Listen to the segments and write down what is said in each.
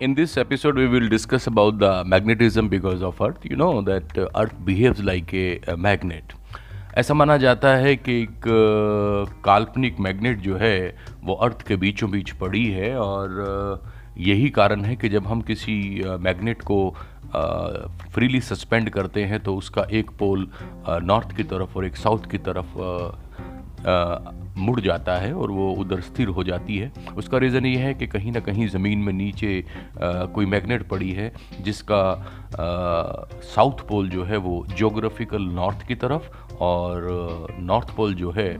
in this episode we will discuss about the magnetism because of earth you know that uh, earth behaves like a, a magnet ऐसा माना जाता है कि एक uh, काल्पनिक magnet जो है वो अर्थ के बीचों बीच पड़ी है और uh, यही कारण है कि जब हम किसी मैग्नेट को फ्रीली सस्पेंड करते हैं तो उसका एक पोल नॉर्थ की तरफ़ और एक साउथ की तरफ़ मुड़ जाता है और वो उधर स्थिर हो जाती है। उसका रीज़न ये है कि कहीं ना कहीं ज़मीन में नीचे आ, कोई मैग्नेट पड़ी है जिसका साउथ पोल जो है वो जोग्राफिकल नॉर्थ की तरफ़ और नॉर्थ पोल जो है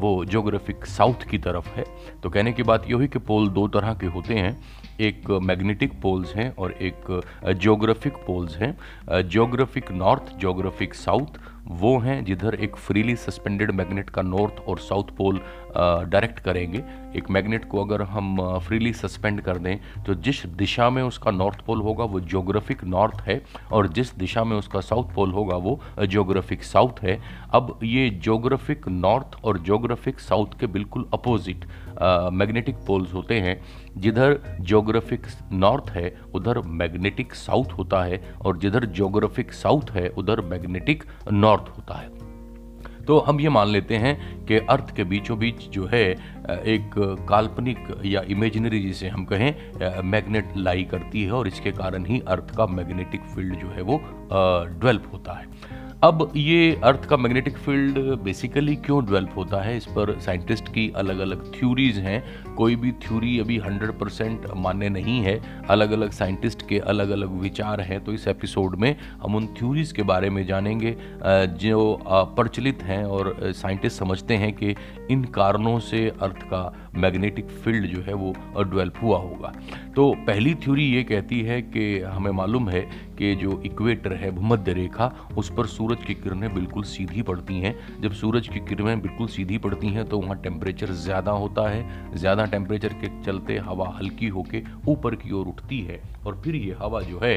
वो जोग्राफिक साउथ की तरफ़ है। तो कहने की बात ये हुई कि पोल दो तरह के होते हैं। एक मैग्नेटिक पोल्स हैं और एक जोग्राफिक पोल्स हैं। जोग्राफिक नॉर्थ जोग्राफिक साउथ वो हैं जिधर एक फ्रीली सस्पेंडेड मैग्नेट का नॉर्थ और साउथ पोल डायरेक्ट करेंगे। एक मैग्नेट को अगर हम फ्रीली सस्पेंड कर दें तो जिस दिशा में उसका नॉर्थ पोल होगा, वो जोग्राफिक नॉर्थ है, और जिस दिशा में उसका साउथ पोल होगा, वो जोग्राफिक साउथ है। अब ये जोग्राफिक नॉर्थ और जोग्राफिक साउथ के बिल्कुल अपोजिट मैग्नेटिक पोल्स होते हैं। जिधर जोग्राफिक नॉर्थ है, उधर मैग्नेटिक साउथ होता है, और जिधर जोग्राफिक साउथ है, उधर मैग्नेटिक नॉर्थ होता है। तो हम ये मान लेते हैं कि अर्थ के बीचों बीच जो है एक काल्पनिक या इमेजिनरी जिसे हम कहें मैग्नेट लाई करती है और इसके कारण ही अर्थ का मैग्नेटिक फ़ील्ड जो है वो डेवलप होता है। अब ये अर्थ का मैग्नेटिक फ़ील्ड बेसिकली क्यों डेवलप होता है? इस पर साइंटिस्ट की अलग अलग थ्योरीज हैं। कोई भी थ्योरी अभी 100 परसेंट मान्य नहीं है। अलग अलग साइंटिस्ट के अलग अलग विचार हैं। तो इस एपिसोड में हम उन थ्योरीज के बारे में जानेंगे जो प्रचलित हैं और साइंटिस्ट समझते हैं कि इन कारणों से अर्थ का मैग्नेटिक फ़ील्ड जो है वो डेवलप हुआ होगा। तो पहली थ्योरी ये कहती है कि हमें मालूम है कि जो इक्वेटर है भूमध्य रेखा, उस पर सूरज की किरणें बिल्कुल सीधी पड़ती हैं। जब सूरज की किरणें बिल्कुल सीधी पड़ती हैं तो वहाँ टेम्परेचर ज़्यादा होता है। ज़्यादा टेम्परेचर के चलते हवा हल्की होके ऊपर की ओर उठती है। और फिर ये हवा जो है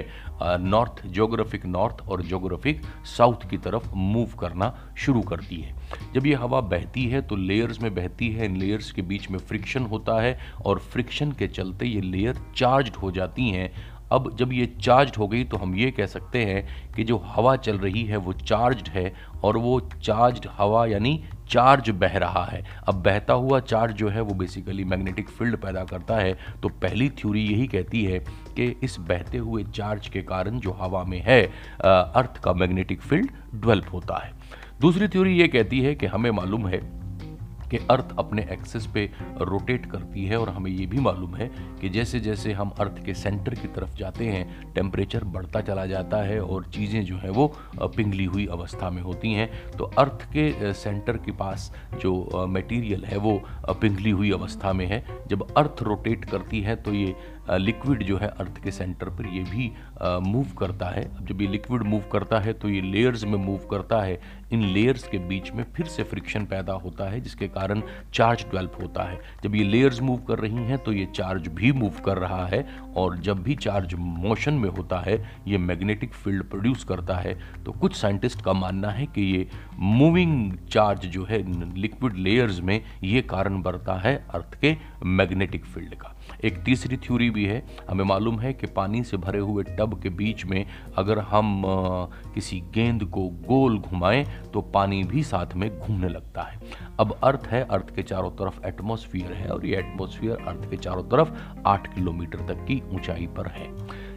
नॉर्थ जोग्राफिक नॉर्थ और जोग्राफिक साउथ की तरफ़ मूव करना शुरू करती है। जब ये हवा बहती है तो लेयर्स में बहती है। इन लेयर्स के बीच में फ्रिक्शन होता है और फ्रिक्शन के चलते ये लेयर चार्ज हो जाती हैं। अब जब ये चार्ज हो गई तो हम ये कह सकते हैं कि जो हवा चल रही है वो चार्ज है और वो चार्ज हवा यानी चार्ज बह रहा है। अब बहता हुआ चार्ज जो है वो बेसिकली मैग्नेटिक फ़ील्ड पैदा करता है। तो पहली थ्योरी यही कहती है कि इस बहते हुए चार्ज के कारण जो हवा में है अर्थ का मैग्नेटिक फ़ील्ड डेवलप होता है। दूसरी थ्योरी ये कहती है कि हमें मालूम है कि अर्थ अपने एक्सेस पे रोटेट करती है और हमें ये भी मालूम है कि जैसे जैसे हम अर्थ के सेंटर की तरफ़ जाते हैं टेम्परेचर बढ़ता चला जाता है और चीज़ें जो हैं वो पिघली हुई अवस्था में होती हैं। तो अर्थ के सेंटर के पास जो मटेरियल है वो पिघली हुई अवस्था में है। जब अर्थ रोटेट करती है तो ये लिक्विड जो है अर्थ के सेंटर पर ये भी मूव करता है। जब ये लिक्विड मूव करता है तो ये लेयर्स में मूव करता है। इन लेयर्स के बीच में फिर से फ्रिक्शन पैदा होता है, जिसके कारण चार्ज डेवलप होता है। जब ये लेयर्स मूव कर रही हैं तो ये चार्ज भी मूव कर रहा है, और जब भी चार्ज मोशन में होता है, ये मैग्नेटिक फ़ील्ड प्रोड्यूस करता है। तो कुछ साइंटिस्ट का मानना है कि ये मूविंग चार्ज जो है लिक्विड लेयर्स में, ये कारण बढ़ता है अर्थ के मैग्नेटिक फ़ील्ड का। एक तीसरी थ्योरी भी है। हमें मालूम है कि पानी से भरे हुए टब के बीच में अगर हम किसी गेंद को गोल घुमाएँ तो पानी भी साथ में घूमने लगता है। अब अर्थ है, अर्थ के चारों तरफ़ एटमोसफियर है और ये एटमोसफियर अर्थ के चारों तरफ़ आठ किलोमीटर तक की ऊंचाई पर है।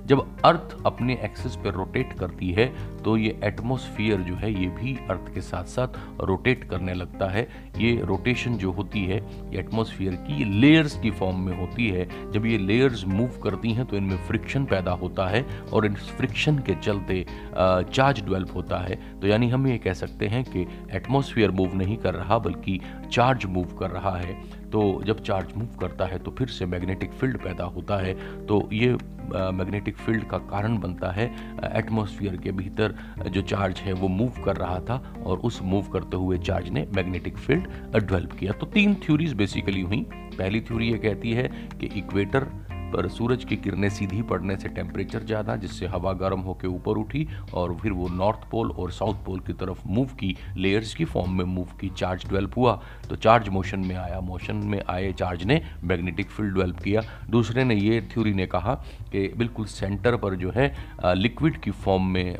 जब अर्थ अपने एक्सिस पर रोटेट करती है तो ये एटमोसफियर जो है, ये भी अर्थ के साथ साथ रोटेट करने लगता है। ये रोटेशन जो होती है, ये एटमॉस्फियर की ये लेयर्स की फॉर्म में होती है। जब ये लेयर्स मूव करती हैं तो इनमें फ्रिक्शन पैदा होता है और इन फ्रिक्शन के चलते चार्ज डेवलप होता है। तो यानी हम ये कह सकते हैं कि एटमोसफियर मूव नहीं कर रहा, बल्कि चार्ज मूव कर रहा है। तो जब चार्ज मूव करता है तो फिर से मैग्नेटिक फ़ील्ड पैदा होता है। तो ये मैग्नेटिक फ़ील्ड का कारण बनता है एटमॉस्फेयर के भीतर जो चार्ज है वो मूव कर रहा था और उस मूव करते हुए चार्ज ने मैग्नेटिक फ़ील्ड डेवलप किया। तो तीन थ्योरीज बेसिकली हुई। पहली थ्योरी ये कहती है कि इक्वेटर पर सूरज की किरणें सीधी पड़ने से टेम्परेचर ज़्यादा, जिससे हवा गर्म होकर ऊपर उठी और फिर वो नॉर्थ पोल और साउथ पोल की तरफ़ मूव की लेयर्स की फॉर्म में मूव की चार्ज डेवलप हुआ। तो चार्ज मोशन में आया। मोशन में आए चार्ज ने मैग्नेटिक फ़ील्ड डेवलप किया। दूसरे ने ये थ्योरी ने कहा कि बिल्कुल सेंटर पर जो है लिक्विड की फॉर्म में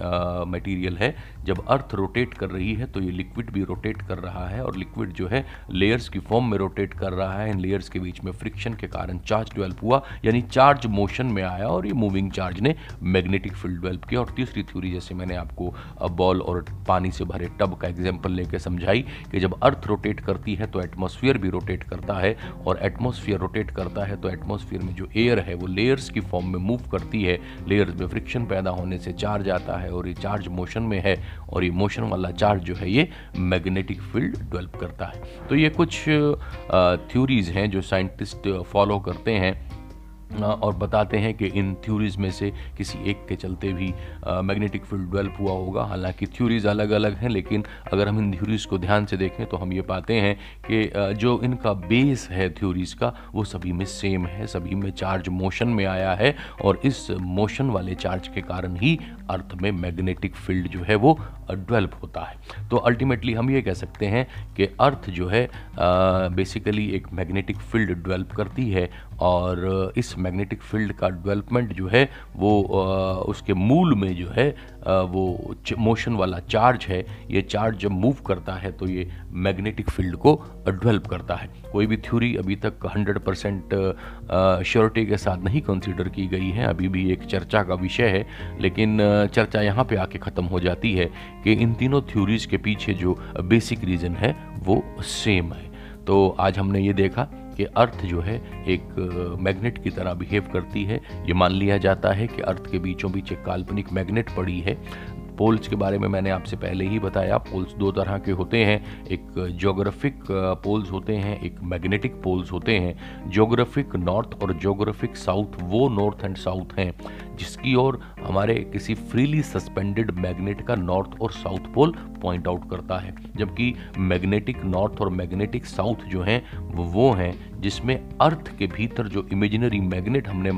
मटेरियल है। जब अर्थ रोटेट कर रही है तो ये लिक्विड भी रोटेट कर रहा है और लिक्विड जो है लेयर्स की फॉर्म में रोटेट कर रहा है। इन लेयर्स के बीच में फ्रिक्शन के कारण चार्ज डेवलप हुआ। यानी चार्ज मोशन में आया और ये मूविंग चार्ज ने मैग्नेटिक फ़ील्ड डेवलप किया और तीसरी थ्योरी जैसे मैंने आपको बॉल और पानी से भरे टब का एग्ज़ाम्पल लेकर समझाई कि जब अर्थ रोटेट करती है तो एटमोसफियर भी रोटेट करता है और एटमोसफियर रोटेट करता है तो एटमोसफियर में जो एयर है वो लेयर्स की फॉर्म में मूव करती है। लेयर्स में फ्रिक्शन पैदा होने से चार्ज आता है और ये चार्ज मोशन में है और ये मोशन वाला चार्ज जो है ये मैग्नेटिक फ़ील्ड डेवलप करता है। तो ये कुछ थ्योरीज हैं जो साइंटिस्ट फॉलो करते हैं। और बताते हैं कि इन थ्योरीज़ में से किसी एक के चलते भी मैग्नेटिक फ़ील्ड डेवलप हुआ होगा। हालाँकि थ्योरीज़ अलग अलग हैं, लेकिन अगर हम इन थ्योरीज़ को ध्यान से देखें तो हम ये पाते हैं कि जो इनका बेस है थ्योरीज़ का, वो सभी में सेम है, सभी में चार्ज मोशन में आया है और इस मोशन वाले चार्ज के कारण ही अर्थ में मैग्नेटिक फ़ील्ड जो है वो डेवलप होता है। तो अल्टीमेटली हम ये कह सकते हैं कि अर्थ जो है बेसिकली एक मैग्नेटिक फ़ील्ड डेवलप करती है और इस मैग्नेटिक फ़ील्ड का डेवलपमेंट जो है वो उसके मूल में जो है वो मोशन वाला चार्ज है, ये चार्ज जब मूव करता है तो ये मैग्नेटिक फ़ील्ड को डेवलप करता है। कोई भी थ्योरी अभी तक 100 परसेंट श्योरिटी के साथ नहीं कंसीडर की गई है, अभी भी एक चर्चा का विषय है, लेकिन चर्चा यहाँ पे आके ख़त्म हो जाती है कि इन तीनों थ्योरीज के पीछे जो बेसिक रीज़न है वो सेम है। तो आज हमने ये देखा कि अर्थ जो है एक मैग्नेट की तरह बिहेव करती है। ये मान लिया जाता है कि अर्थ के बीचों बीच एक काल्पनिक मैग्नेट पड़ी है। पोल्स के बारे में मैंने आपसे पहले ही बताया। पोल्स दो तरह के होते हैं। एक जोग्राफिक पोल्स होते हैं, एक मैग्नेटिक पोल्स होते हैं। जोग्राफिक नॉर्थ और जोग्राफिक साउथ वो नॉर्थ एंड साउथ हैं, जिसकी ओर हमारे किसी फ्रीली सस्पेंडेड मैग्नेट का नॉर्थ और साउथ पोल पॉइंट आउट करता है। जबकि मैग्नेटिक नॉर्थ और मैग्नेटिक साउथ जो हैं, वो हैं, जिसमें अर्थ के भीतर जो इमेजिनरी मैग्नेट हमने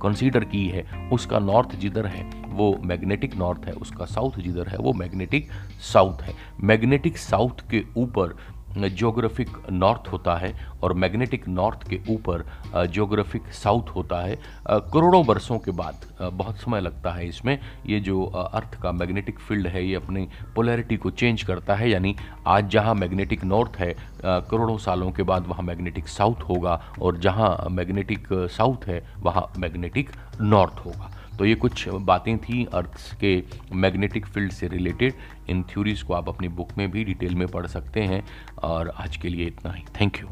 कंसीडर की है, उसका नॉर्थ जिधर है। वो मैग्नेटिक नॉर्थ है, उसका साउथ जिधर है, वो मैग्नेटिक साउथ है। मैग्नेटिक साउथ के ऊपर जोग्राफिक नॉर्थ होता है और मैग्नेटिक नॉर्थ के ऊपर जोग्राफिक साउथ होता है। करोड़ों वर्षों के बाद बहुत समय लगता है इसमें। ये जो अर्थ का मैग्नेटिक फ़ील्ड है, ये अपनी पोलैरिटी को चेंज करता है, यानी आज जहाँ मैग्नेटिक नॉर्थ है करोड़ों सालों के बाद वहाँ मैग्नेटिक साउथ होगा और जहाँ मैग्नेटिक साउथ है, वहाँ मैग्नेटिक नॉर्थ होगा। तो ये कुछ बातें थी अर्थ के मैग्नेटिक फ़ील्ड से रिलेटेड। इन थ्योरीज को आप अपनी बुक में भी डिटेल में पढ़ सकते हैं। और आज के लिए इतना ही। Thank you